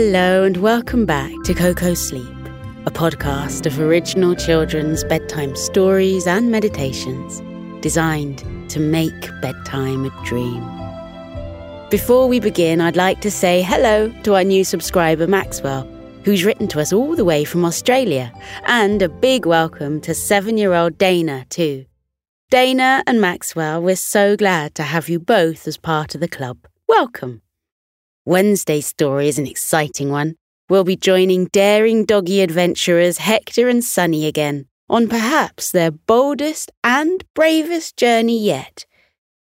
Hello, and welcome back to Koko Sleep, a podcast of original children's bedtime stories and meditations designed to make bedtime a dream. Before we begin, I'd like to say hello to our new subscriber, Maxwell, who's written to us all the way from Australia, and a big welcome to seven year old Dana, too. Dana and Maxwell, we're so glad to have you both as part of the club. Welcome. Wednesday's story is an exciting one. We'll be joining daring doggy adventurers Hector and Sunny again on perhaps their boldest and bravest journey yet.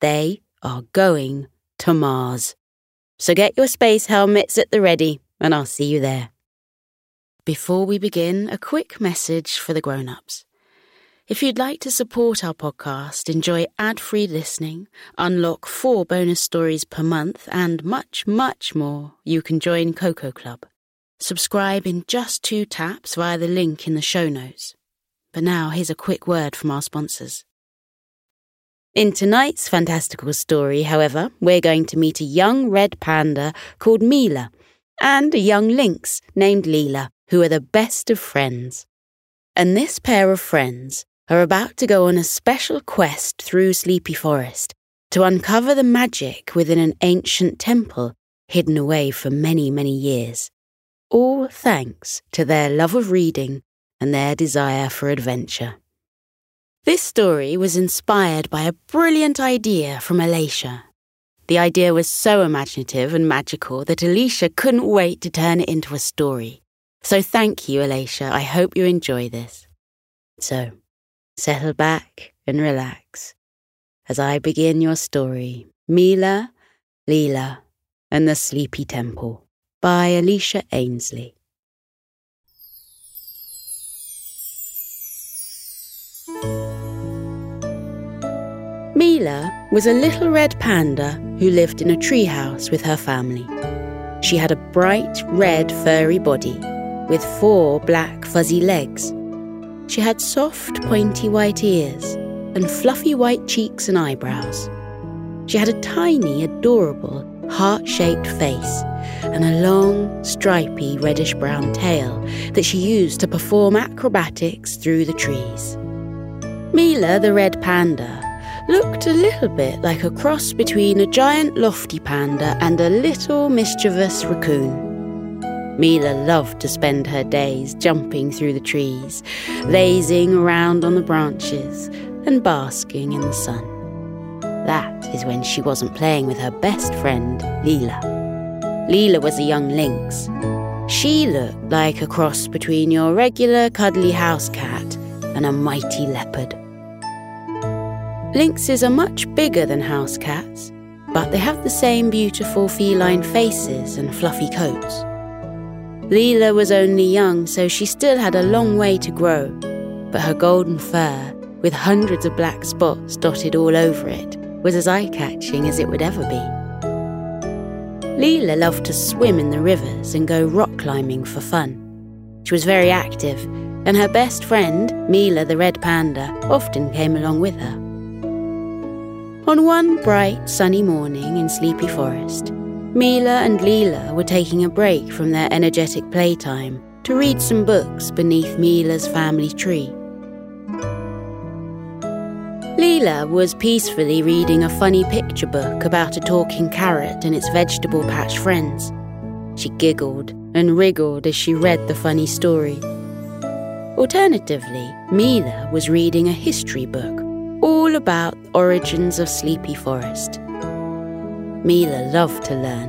They are going to Mars. So get your space helmets at the ready, and I'll see you there. Before we begin, a quick message for the grown ups. If you'd like to support our podcast, enjoy ad free listening, unlock four bonus stories per month, and much, much more, you can join Koko Club. Subscribe in just two taps via the link in the show notes. But now, here's a quick word from our sponsors. In tonight's fantastical story, however, we're going to meet a young red panda called Mila and a young lynx named Lila, who are the best of friends. And this pair of friends are about to go on a special quest through Sleepy Forest to uncover the magic within an ancient temple hidden away for many, many years. All thanks to their love of reading and their desire for adventure. This story was inspired by a brilliant idea from Alaysha. The idea was so imaginative and magical that Alaysha couldn't wait to turn it into a story. So thank you, Alaysha. I hope you enjoy this. So, Settle back and relax as I begin your story Mila, Lila, and the Sleepy Temple by Alaysha Ainsley. Mila was a little red panda who lived in a treehouse with her family. She had a bright red furry body with four black fuzzy legs she had soft, pointy white ears and fluffy white cheeks and eyebrows. She had a tiny, adorable, heart shaped face and a long, stripy, reddish brown tail that she used to perform acrobatics through the trees. Mila, the red panda, looked a little bit like a cross between a giant lofty panda and a little mischievous raccoon. Mila loved to spend her days jumping through the trees, lazing around on the branches, and basking in the sun. That is when she wasn't playing with her best friend, Lila. Lila was a young lynx. She looked like a cross between your regular cuddly house cat and a mighty leopard. Lynxes are much bigger than house cats, but they have the same beautiful feline faces and fluffy coats. Lila was only young, so she still had a long way to grow, but her golden fur, with hundreds of black spots dotted all over it, was as eye catching as it would ever be. Lila loved to swim in the rivers and go rock climbing for fun. She was very active, and her best friend, Mila the red panda, often came along with her. On one bright, sunny morning in Sleepy Forest, Mila and Lila were taking a break from their energetic playtime to read some books beneath Mila's family tree. Lila was peacefully reading a funny picture book about a talking carrot and its vegetable patch friends. She giggled and wriggled as she read the funny story. Alternatively, Mila was reading a history book all about the origins of Sleepy Forest. Mila loved to learn,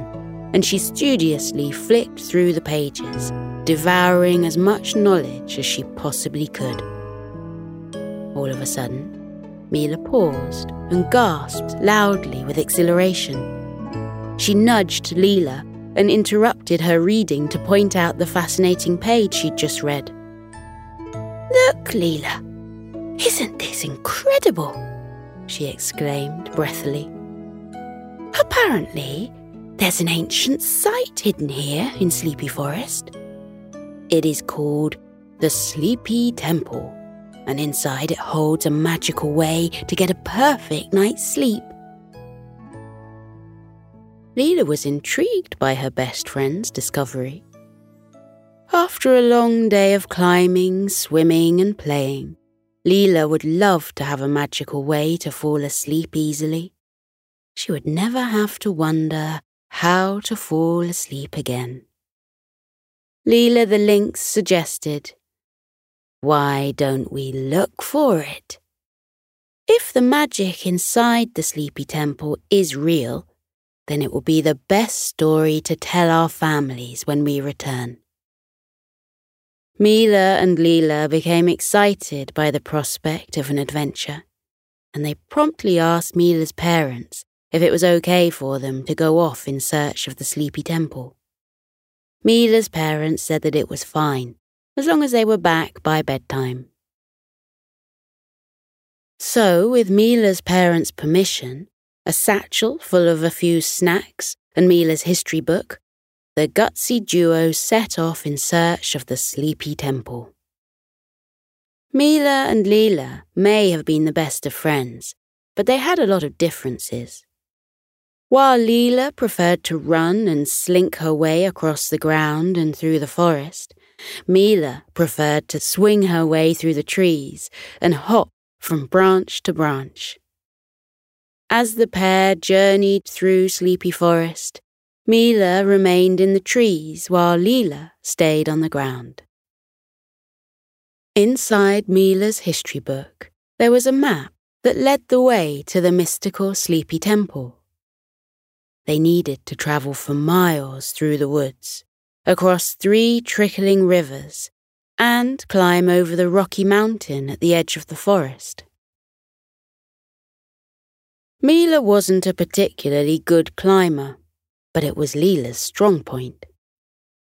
and she studiously flicked through the pages, devouring as much knowledge as she possibly could. All of a sudden, Mila paused and gasped loudly with exhilaration. She nudged Lila and interrupted her reading to point out the fascinating page she'd just read. Look, Lila! Isn't this incredible? she exclaimed breathily. Apparently, there's an ancient site hidden here in Sleepy Forest. It is called the Sleepy Temple, and inside it holds a magical way to get a perfect night's sleep. Lila was intrigued by her best friend's discovery. After a long day of climbing, swimming, and playing, Lila would love to have a magical way to fall asleep easily. She would never have to wonder how to fall asleep again. Lila the lynx suggested, Why don't we look for it? If the magic inside the Sleepy Temple is real, then it will be the best story to tell our families when we return. Mila and Lila became excited by the prospect of an adventure, and they promptly asked Mila's parents if it was okay for them to go off in search of the Sleepy Temple. Mila's parents said that it was fine, as long as they were back by bedtime. So, with Mila's parents' permission, a satchel full of a few snacks and Mila's history book, the gutsy duo set off in search of the sleepy temple. Mila and Lila may have been the best of friends, but they had a lot of differences. While Lila preferred to run and slink her way across the ground and through the forest, Mila preferred to swing her way through the trees and hop from branch to branch. As the pair journeyed through Sleepy Forest, Mila remained in the trees while Lila stayed on the ground. Inside Mila's history book, there was a map that led the way to the mystical Sleepy Temple. They needed to travel for miles through the woods, across three trickling rivers, and climb over the rocky mountain at the edge of the forest. Mila wasn't a particularly good climber, but it was Lila's strong point.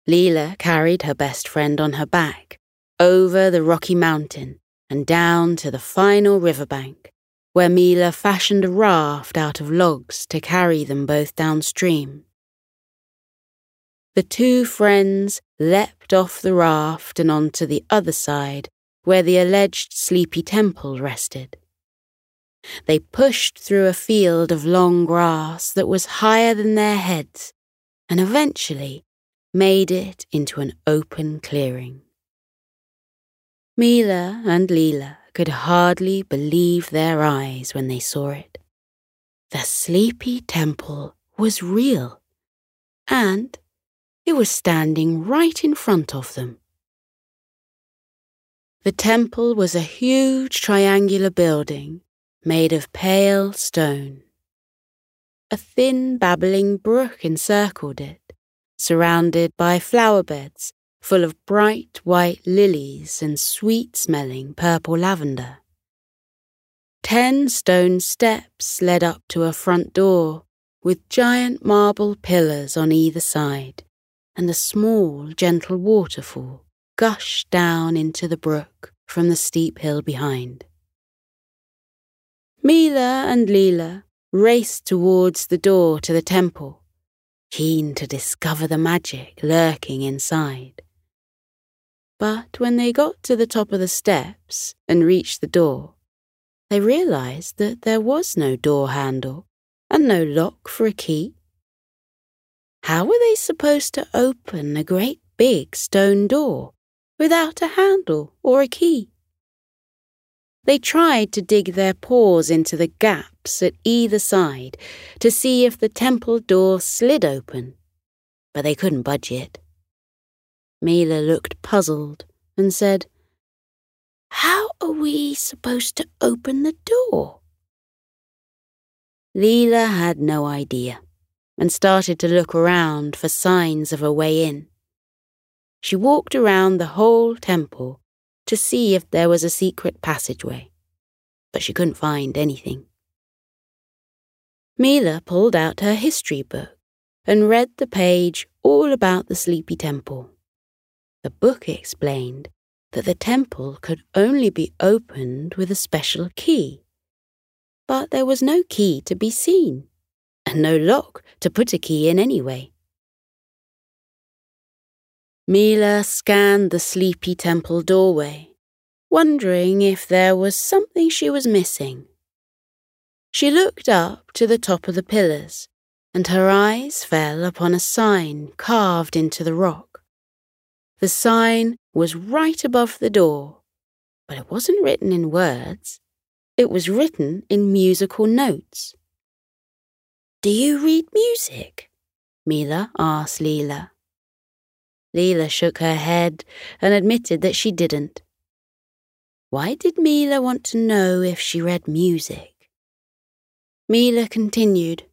Lila carried her best friend on her back, over the rocky mountain and down to the final riverbank, where Mila fashioned a raft out of logs to carry them both downstream. The two friends leapt off the raft and onto the other side, where the alleged sleepy temple rested. They pushed through a field of long grass that was higher than their heads and eventually made it into an open clearing. Mila and Lila could hardly believe their eyes when they saw it. The sleepy temple was real, and it was standing right in front of them. The temple was a huge triangular building made of pale stone. A thin babbling brook encircled it, surrounded by flower beds full of bright white lilies and sweet smelling purple lavender. Ten stone steps led up to a front door with giant marble pillars on either side, and a small, gentle waterfall gushed down into the brook from the steep hill behind. Mila and Lila raced towards the door to the temple, keen to discover the magic lurking inside. But when they got to the top of the steps and reached the door, they realized that there was no door handle and no lock for a key. How were they supposed to open a great big stone door without a handle or a key? They tried to dig their paws into the gaps at either side to see if the temple door slid open, but they couldn't budge it. Mila looked puzzled and said, How are we supposed to open the door? Lila had no idea and started to look around for signs of a way in. She walked around the whole temple to see if there was a secret passageway, but she couldn't find anything. Mila pulled out her history book and read the page all about the Sleepy Temple. The book explained that the temple could only be opened with a special key. But there was no key to be seen, and no lock to put a key in anyway. Mila scanned the sleepy temple doorway, wondering if there was something she was missing. She looked up to the top of the pillars and her eyes fell upon a sign carved into the rock. The sign was right above the door, but it wasn't written in words. It was written in musical notes. Do you read music? Mila asked Lila. Lila shook her head and admitted that she didn't. Why did Mila want to know if she read music? Mila continued,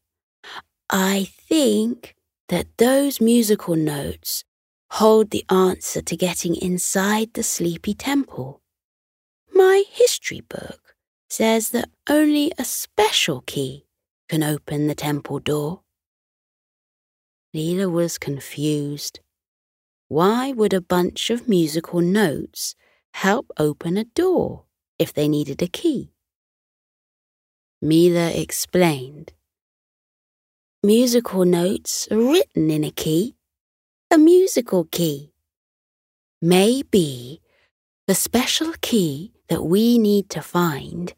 I think that those musical notes hold the answer to getting inside the sleepy temple. My history book says that only a special key can open the temple door. Lila was confused. Why would a bunch of musical notes help open a door if they needed a key? Mila explained. Musical notes are written in a key, a musical key. Maybe the special key that we need to find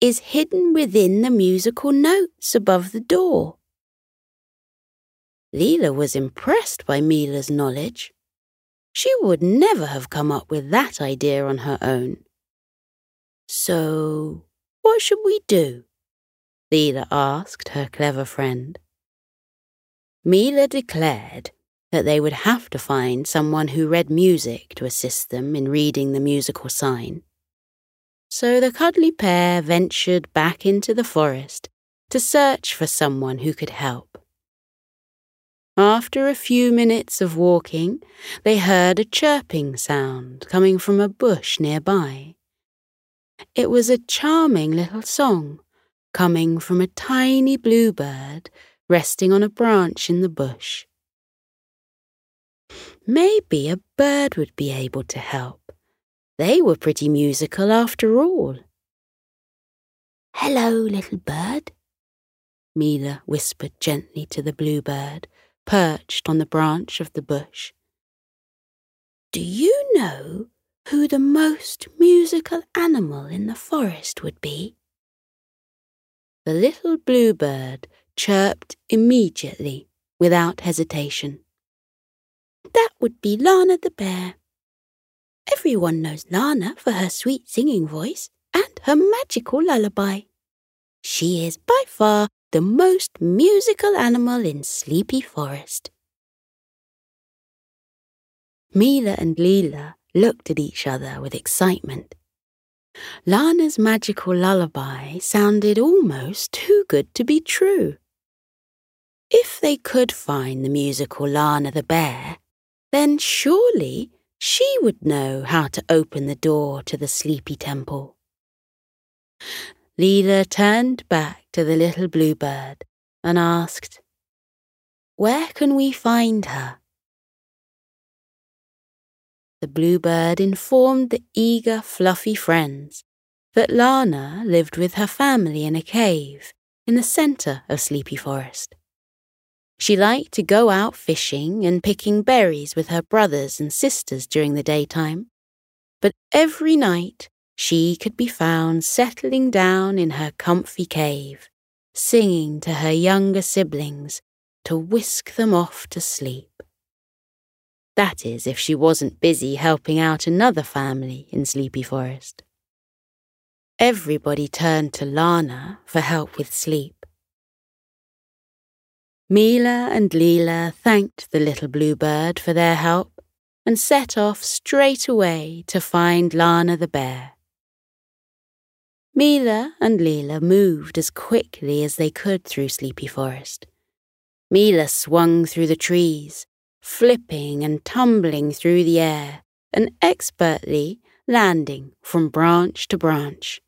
is hidden within the musical notes above the door. Lila was impressed by Mila's knowledge. She would never have come up with that idea on her own. So, what should we do? Lila asked her clever friend. Mila declared that they would have to find someone who read music to assist them in reading the musical sign. So the cuddly pair ventured back into the forest to search for someone who could help. After a few minutes of walking, they heard a chirping sound coming from a bush nearby. It was a charming little song coming from a tiny bluebird resting on a branch in the bush. Maybe a bird would be able to help. They were pretty musical after all. Hello, little bird, Mila whispered gently to the bluebird perched on the branch of the bush. Do you know who the most musical animal in the forest would be? The little bluebird chirped immediately, without hesitation. That would be Lana the bear. Everyone knows Lana for her sweet singing voice and her magical lullaby. She is by far the most musical animal in Sleepy Forest. Mila and Lila looked at each other with excitement. Lana's magical lullaby sounded almost too good to be true. If they could find the musical Lana the bear, then surely she would know how to open the door to the sleepy temple. Lila turned back to the little bluebird and asked, Where can we find her? The bluebird informed the eager, fluffy friends that Lana lived with her family in a cave in the centre of Sleepy Forest. She liked to go out fishing and picking berries with her brothers and sisters during the daytime, but every night she could be found settling down in her comfy cave, singing to her younger siblings to whisk them off to sleep. That is, if she wasn't busy helping out another family in Sleepy Forest. Everybody turned to Lana for help with sleep. Mila and Lila thanked the little bluebird for their help and set off straight away to find Lana the bear. Mila and Lila moved as quickly as they could through Sleepy Forest. Mila swung through the trees, flipping and tumbling through the air, and expertly landing from branch to branch.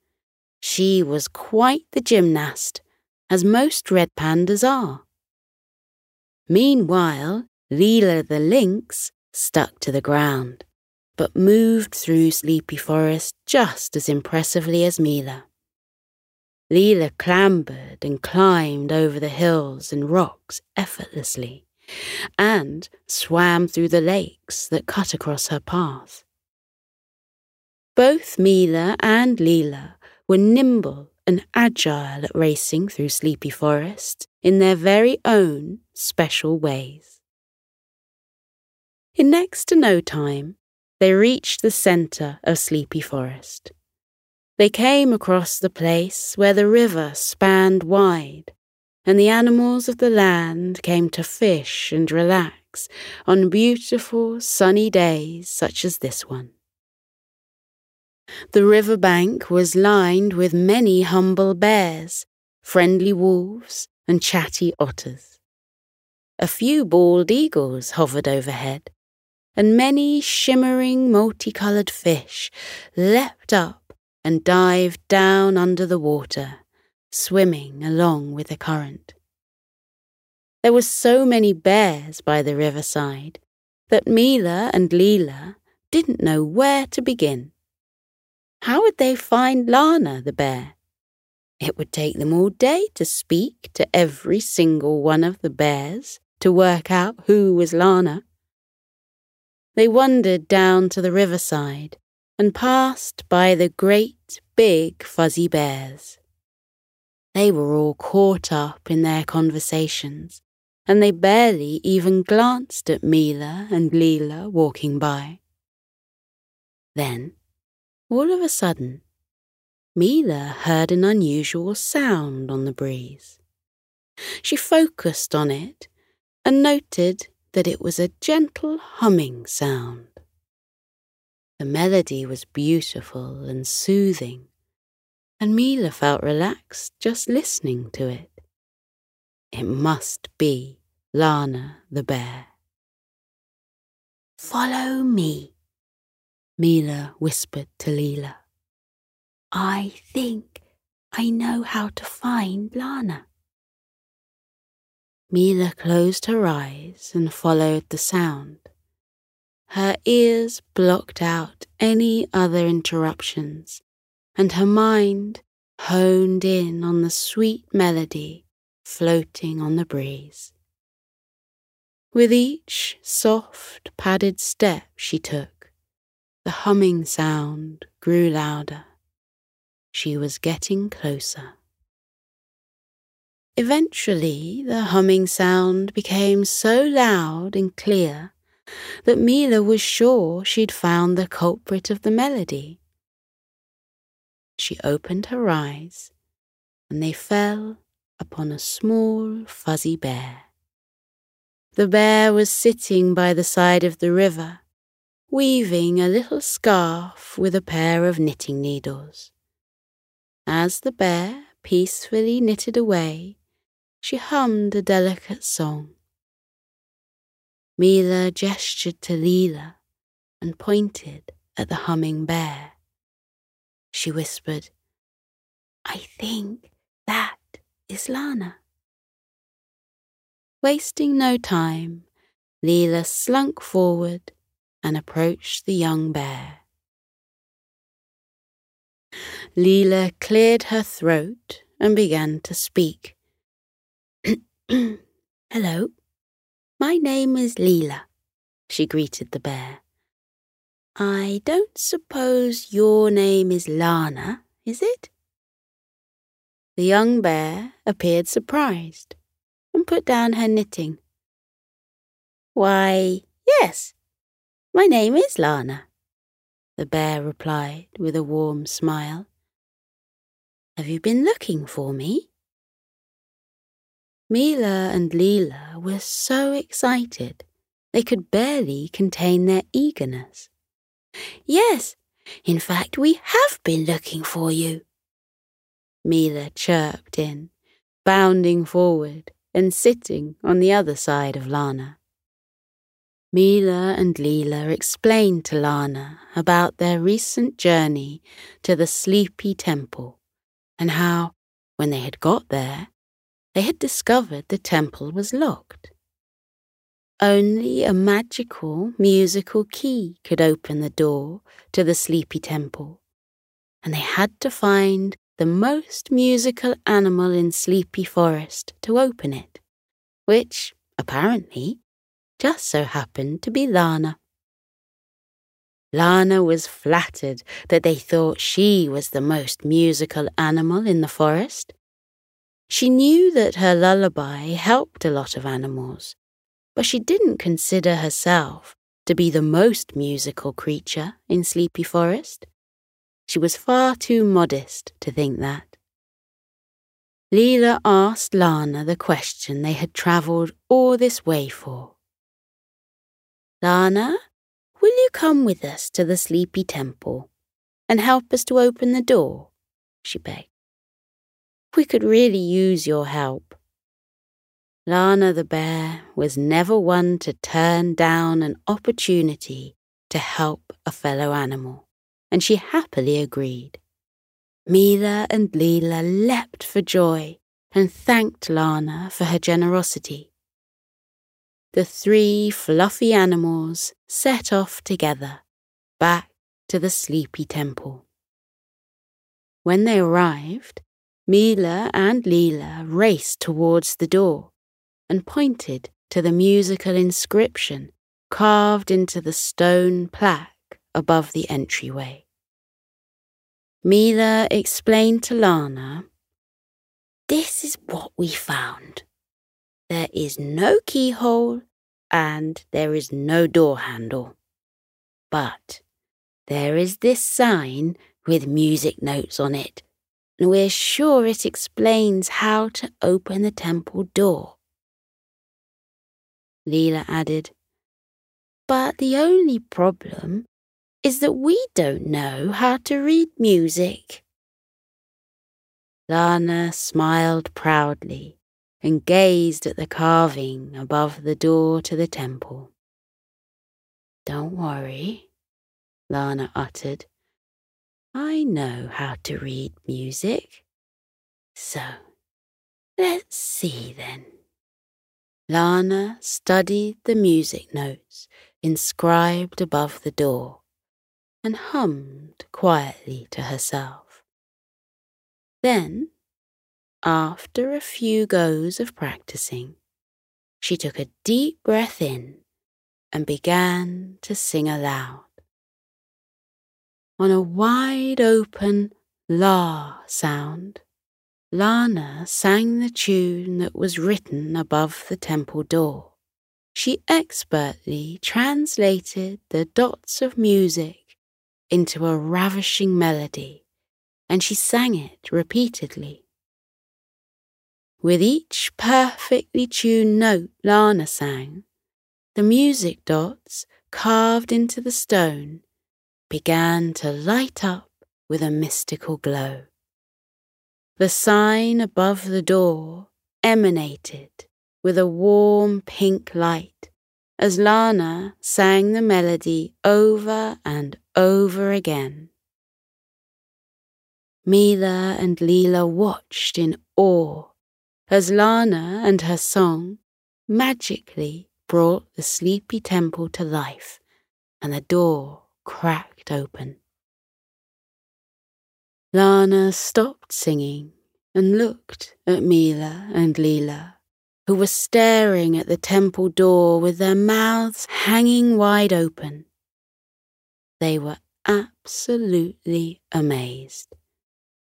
She was quite the gymnast, as most red pandas are. Meanwhile, Lila the lynx stuck to the ground but moved through Sleepy Forest just as impressively as Mila. Lila clambered and climbed over the hills and rocks effortlessly, and swam through the lakes that cut across her path. Both Mila and Lila were nimble and agile at racing through sleepy Forest in their very own special ways. In next to no time, they reached the centre of Sleepy Forest. They came across the place where the river spanned wide, and the animals of the land came to fish and relax on beautiful sunny days such as this one. The river bank was lined with many humble bears, friendly wolves, and chatty otters. A few bald eagles hovered overhead, and many shimmering multicolored fish leapt up and dived down under the water, swimming along with the current. There were so many bears by the riverside that Mila and Lila didn't know where to begin. How would they find Lana, the bear? It would take them all day to speak to every single one of the bears to work out who was Lana. They wandered down to the riverside and passed by the great big fuzzy bears. They were all caught up in their conversations, and they barely even glanced at Mila and Lila walking by. Then all of a sudden, Mila heard an unusual sound on the breeze. She focused on it and noted that it was a gentle humming sound. The melody was beautiful and soothing, and Mila felt relaxed just listening to it. It must be Lana the bear. Follow me, Mila whispered to Lila. I think I know how to find Lana. Mila closed her eyes and followed the sound. Her ears blocked out any other interruptions, and her mind honed in on the sweet melody floating on the breeze. With each soft, padded step she took, the humming sound grew louder. She was getting closer. Eventually, the humming sound became so loud and clear that Mila was sure she'd found the culprit of the melody. She opened her eyes, and they fell upon a small fuzzy bear. The bear was sitting by the side of the river weaving a little scarf with a pair of knitting needles. As the bear peacefully knitted away, she hummed a delicate song. Mila gestured to Lila and pointed at the humming bear. She whispered, I think that is Lana. Wasting no time, Lila slunk forward and approached the young bear. Lila cleared her throat and began to speak. Hello, my name is Lila, she greeted the bear. I don't suppose your name is Lana, is it? The young bear appeared surprised and put down her knitting. Why, yes, my name is Lana, the bear replied with a warm smile. Have you been looking for me? Mila and Lila were so excited they could barely contain their eagerness. Yes, in fact, we have been looking for you. Mila chirped in, bounding forward and sitting on the other side of Lana. Mila and Lila explained to Lana about their recent journey to the Sleepy Temple and how, when they had got there, they had discovered the temple was locked. Only a magical musical key could open the door to the Sleepy Temple, and they had to find the most musical animal in Sleepy Forest to open it, which, apparently, just so happened to be Lana. Lana was flattered that they thought she was the most musical animal in the forest. She knew that her lullaby helped a lot of animals, but she didn't consider herself to be the most musical creature in Sleepy Forest. She was far too modest to think that. Lila asked Lana the question they had travelled all this way for. Lana, will you come with us to the Sleepy Temple and help us to open the door? she begged. We could really use your help. Lana the bear was never one to turn down an opportunity to help a fellow animal, and she happily agreed. Mila and Lila leapt for joy and thanked Lana for her generosity. The three fluffy animals set off together back to the sleepy temple. When they arrived, Mila and Lila raced towards the door and pointed to the musical inscription carved into the stone plaque above the entryway. Mila explained to Lana, This is what we found. There is no keyhole and there is no door handle. But there is this sign with music notes on it, and we're sure it explains how to open the temple door. Lila added, But the only problem is that we don't know how to read music. Lana smiled proudly and gazed at the carving above the door to the temple. Don't worry, Lana uttered. I know how to read music. So, let's see then. Lana studied the music notes inscribed above the door and hummed quietly to herself. Then, after a few goes of practicing, she took a deep breath in and began to sing aloud. On a wide open la sound, Lana sang the tune that was written above the temple door. She expertly translated the dots of music into a ravishing melody, and she sang it repeatedly. With each perfectly tuned note Lana sang, the music dots carved into the stone began to light up with a mystical glow. The sign above the door emanated with a warm pink light as Lana sang the melody over and over again. Mila and Lila watched in awe as Lana and her song magically brought the sleepy temple to life and the door cracked open. Lana stopped singing and looked at Mila and Lila who were staring at the temple door with their mouths hanging wide open. They were absolutely amazed.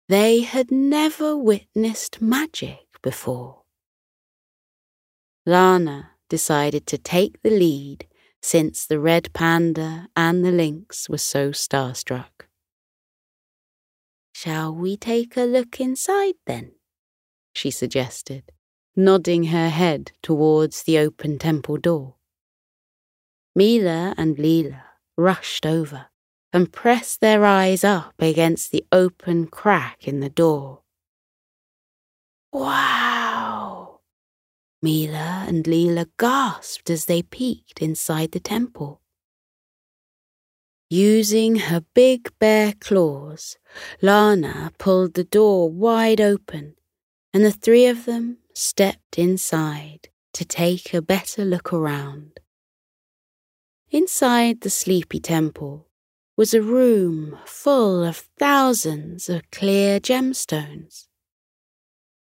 They had never witnessed magic before. Lana decided to take the lead since the red panda and the lynx were so starstruck. Shall we take a look inside then? she suggested nodding her head towards the open temple door. Mila and Lila rushed over and pressed their eyes up against the open crack in the door. Wow! Mila and Lila gasped as they peeked inside the temple. Using her big bare claws, Lana pulled the door wide open, and the three of them stepped inside to take a better look around. Inside the sleepy temple was a room full of thousands of clear gemstones.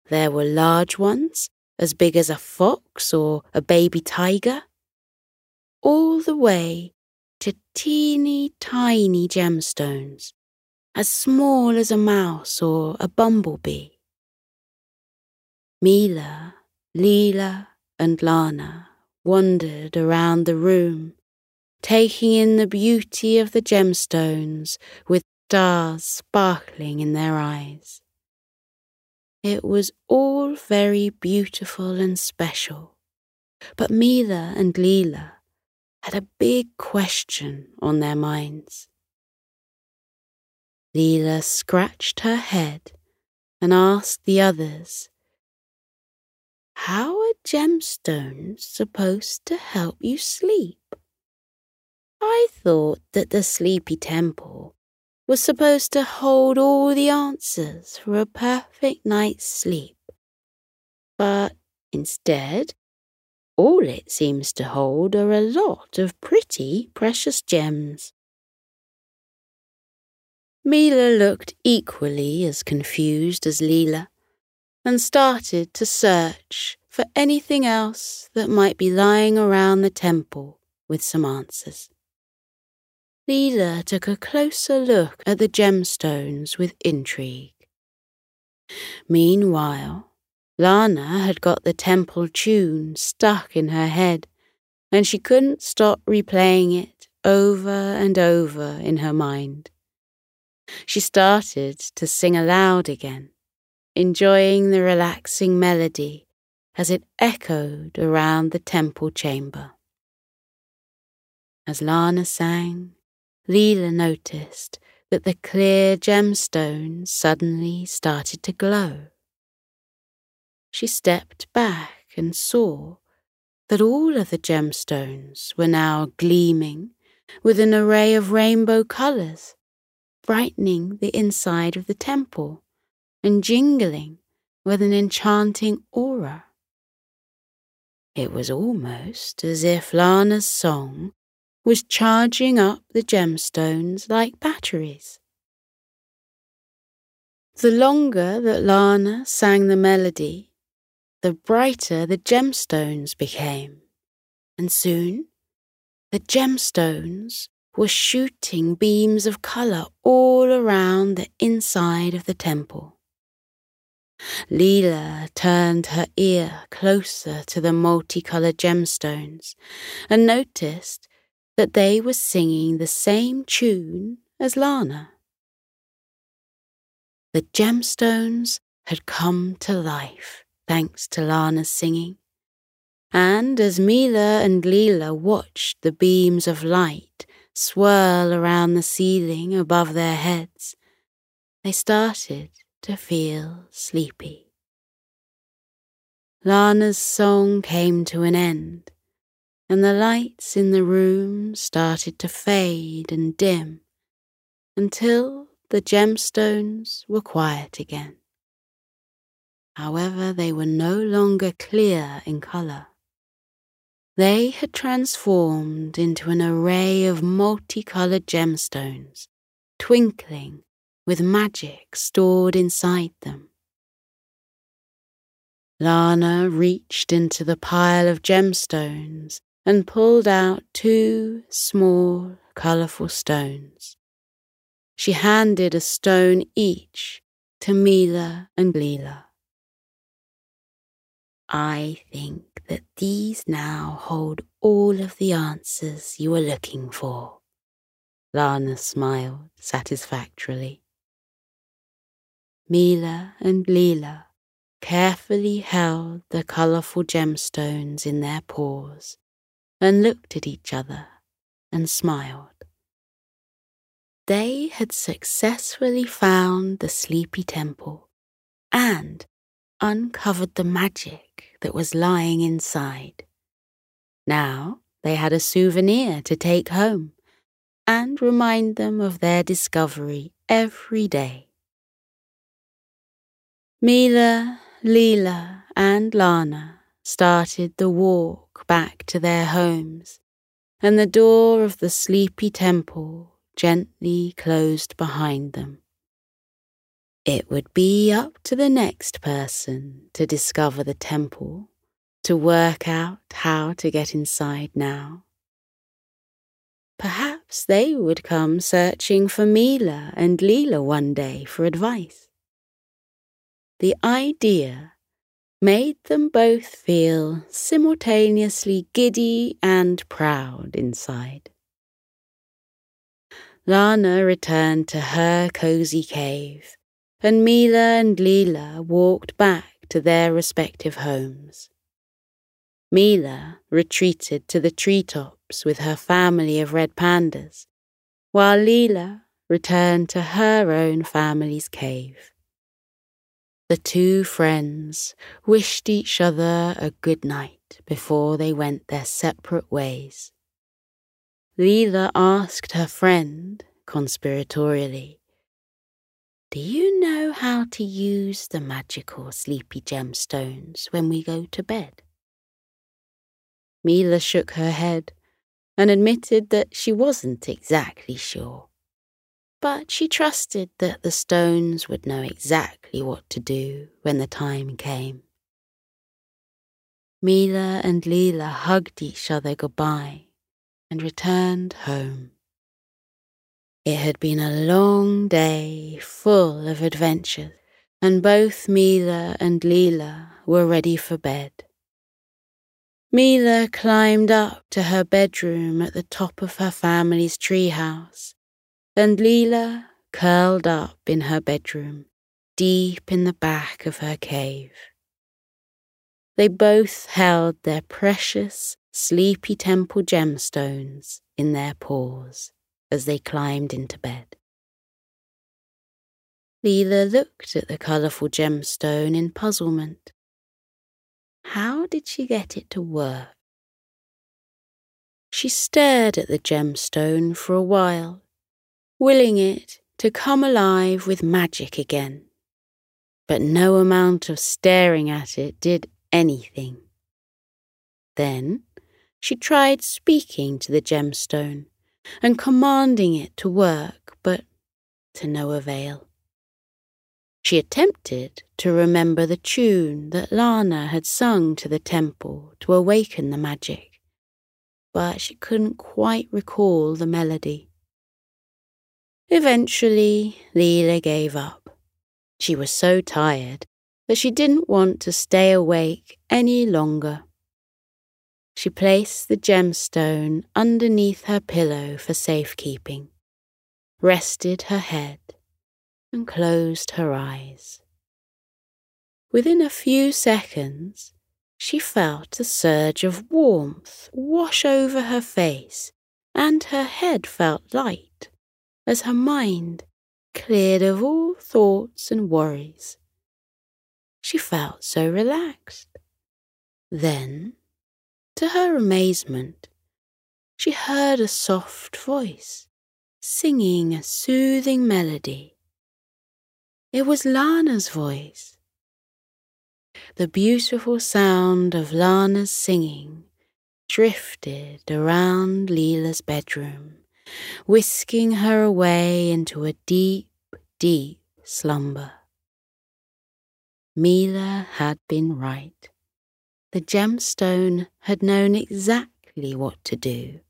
There were large ones, as big as a fox or a baby tiger, all the way to teeny tiny gemstones, as small as a mouse or a bumblebee. Mila, Lila, and Lana wandered around the room, taking in the beauty of the gemstones with stars sparkling in their eyes. It was all very beautiful and special, but Mila and Lila had a big question on their minds. Lila scratched her head and asked the others, How are gemstones supposed to help you sleep? I thought that the sleepy temple was supposed to hold all the answers for a perfect night's sleep. But instead, all it seems to hold are a lot of pretty, precious gems. Mila looked equally as confused as Lila and started to search for anything else that might be lying around the temple with some answers. Lila took a closer look at the gemstones with intrigue. Meanwhile, Lana had got the temple tune stuck in her head, and she couldn't stop replaying it over and over in her mind. She started to sing aloud again, enjoying the relaxing melody as it echoed around the temple chamber. As Lana sang, Lila noticed that the clear gemstones suddenly started to glow. She stepped back and saw that all of the gemstones were now gleaming with an array of rainbow colours brightening the inside of the temple and jingling with an enchanting aura. It was almost as if Lana's song was charging up the gemstones like batteries. The longer that Lana sang the melody, the brighter the gemstones became, and soon the gemstones were shooting beams of colour all around the inside of the temple. Lila turned her ear closer to the multicoloured gemstones and noticed that they were singing the same tune as Lana. The gemstones had come to life thanks to Lana's singing, and as Mila and Lila watched the beams of light swirl around the ceiling above their heads, they started to feel sleepy. Lana's song came to an end, and the lights in the room started to fade and dim until the gemstones were quiet again. However, they were no longer clear in colour. They had transformed into an array of multicolored gemstones, twinkling with magic stored inside them. Lana reached into the pile of gemstones and pulled out two small, colourful stones. She handed a stone each to Mila and Lila. I think that these now hold all of the answers you are looking for. Lana smiled satisfactorily. Mila and Lila carefully held the colourful gemstones in their paws and looked at each other and smiled. They had successfully found the sleepy temple and uncovered the magic that was lying inside. Now they had a souvenir to take home and remind them of their discovery every day. Mila, Lila, and Lana started the walk back to their homes, and the door of the sleepy temple gently closed behind them. It would be up to the next person to discover the temple, to work out how to get inside now. Perhaps they would come searching for Mila and Lila one day for advice. The idea made them both feel simultaneously giddy and proud inside. Lana returned to her cosy cave, and Mila and Lila walked back to their respective homes. Mila retreated to the treetops with her family of red pandas, while Lila returned to her own family's cave. The two friends wished each other a good night before they went their separate ways. Lila asked her friend, conspiratorially, Do you know how to use the magical sleepy gemstones when we go to bed? Mila shook her head and admitted that she wasn't exactly sure. But she trusted that the stones would know exactly what to do when the time came. Mila and Lila hugged each other goodbye and returned home. It had been a long day full of adventures, and both Mila and Lila were ready for bed. Mila climbed up to her bedroom at the top of her family's treehouse, and Lila curled up in her bedroom, deep in the back of her cave. They both held their precious, sleepy temple gemstones in their paws as they climbed into bed. Lila looked at the colourful gemstone in puzzlement. How did she get it to work? She stared at the gemstone for a while, willing it to come alive with magic again. But no amount of staring at it did anything. Then she tried speaking to the gemstone and commanding it to work, but to no avail. She attempted to remember the tune that Lana had sung to the temple to awaken the magic, but she couldn't quite recall the melody. Eventually, Lila gave up. She was so tired that she didn't want to stay awake any longer. She placed the gemstone underneath her pillow for safekeeping, rested her head, and closed her eyes. Within a few seconds, she felt a surge of warmth wash over her face, and her head felt light as her mind cleared of all thoughts and worries. She felt so relaxed. Then, to her amazement, she heard a soft voice singing a soothing melody. It was Lana's voice. The beautiful sound of Lana's singing drifted around Lila's bedroom whisking her away into a deep, deep slumber. Mila had been right. The gemstone had known exactly what to do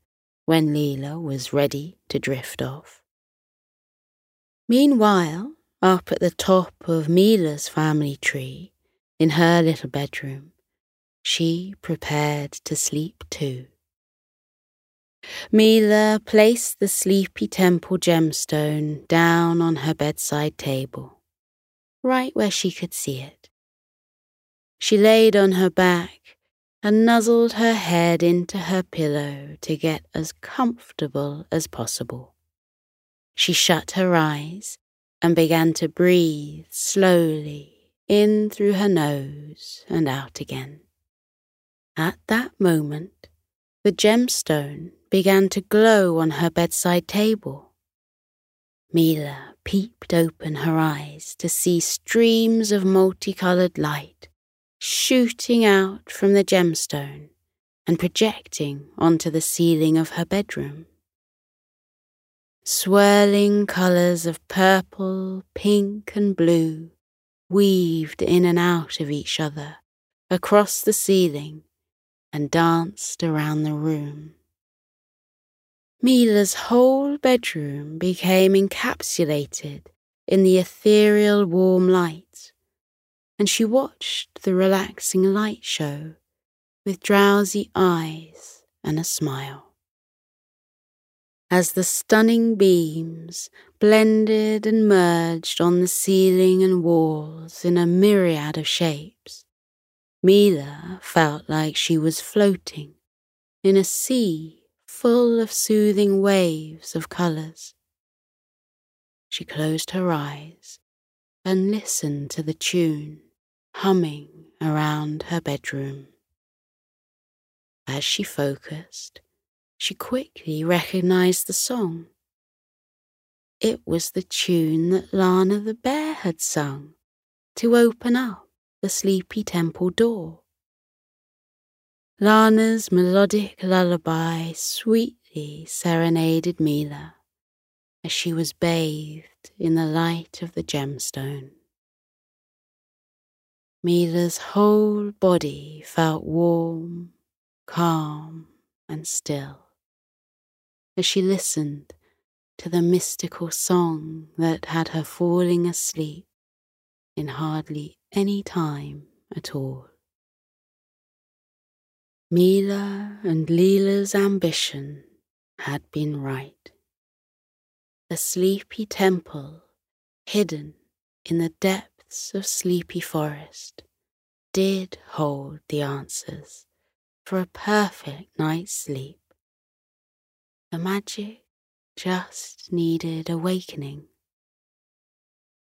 when Lila was ready to drift off. Meanwhile, up at the top of Mila's family tree, in her little bedroom, she prepared to sleep too. Mila placed the sleepy temple gemstone down on her bedside table, right where she could see it. She laid on her back and nuzzled her head into her pillow to get as comfortable as possible. She shut her eyes and began to breathe slowly in through her nose and out again. At that moment, the gemstone began to glow on her bedside table. Mila peeped open her eyes to see streams of multicolored light shooting out from the gemstone and projecting onto the ceiling of her bedroom. Swirling colours of purple, pink, and blue weaved in and out of each other across the ceiling and danced around the room. Mila's whole bedroom became encapsulated in the ethereal warm light, and she watched the relaxing light show with drowsy eyes and a smile. As the stunning beams blended and merged on the ceiling and walls in a myriad of shapes, Mila felt like she was floating in a sea full of soothing waves of colours. She closed her eyes and listened to the tune humming around her bedroom. As she focused, she quickly recognized the song. It was the tune that Lana the bear had sung to open up the sleepy temple door. Lana's melodic lullaby sweetly serenaded Mila as she was bathed in the light of the gemstone. Mila's whole body felt warm, calm, and still as she listened to the mystical song that had her falling asleep in hardly any time at all. Mila and Lila's ambition had been right. The sleepy temple, hidden in the depths of sleepy forest, did hold the answers for a perfect night's sleep. The magic just needed awakening.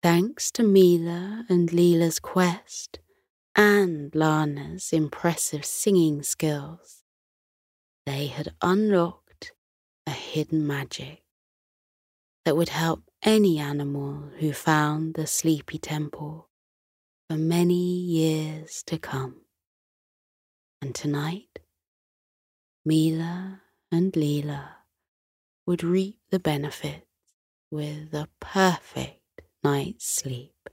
Thanks to Mila and Lila's quest, and Lana's impressive singing skills, they had unlocked a hidden magic that would help any animal who found the sleepy temple for many years to come. And tonight, Mila and Lila would reap the benefits with a perfect night's sleep.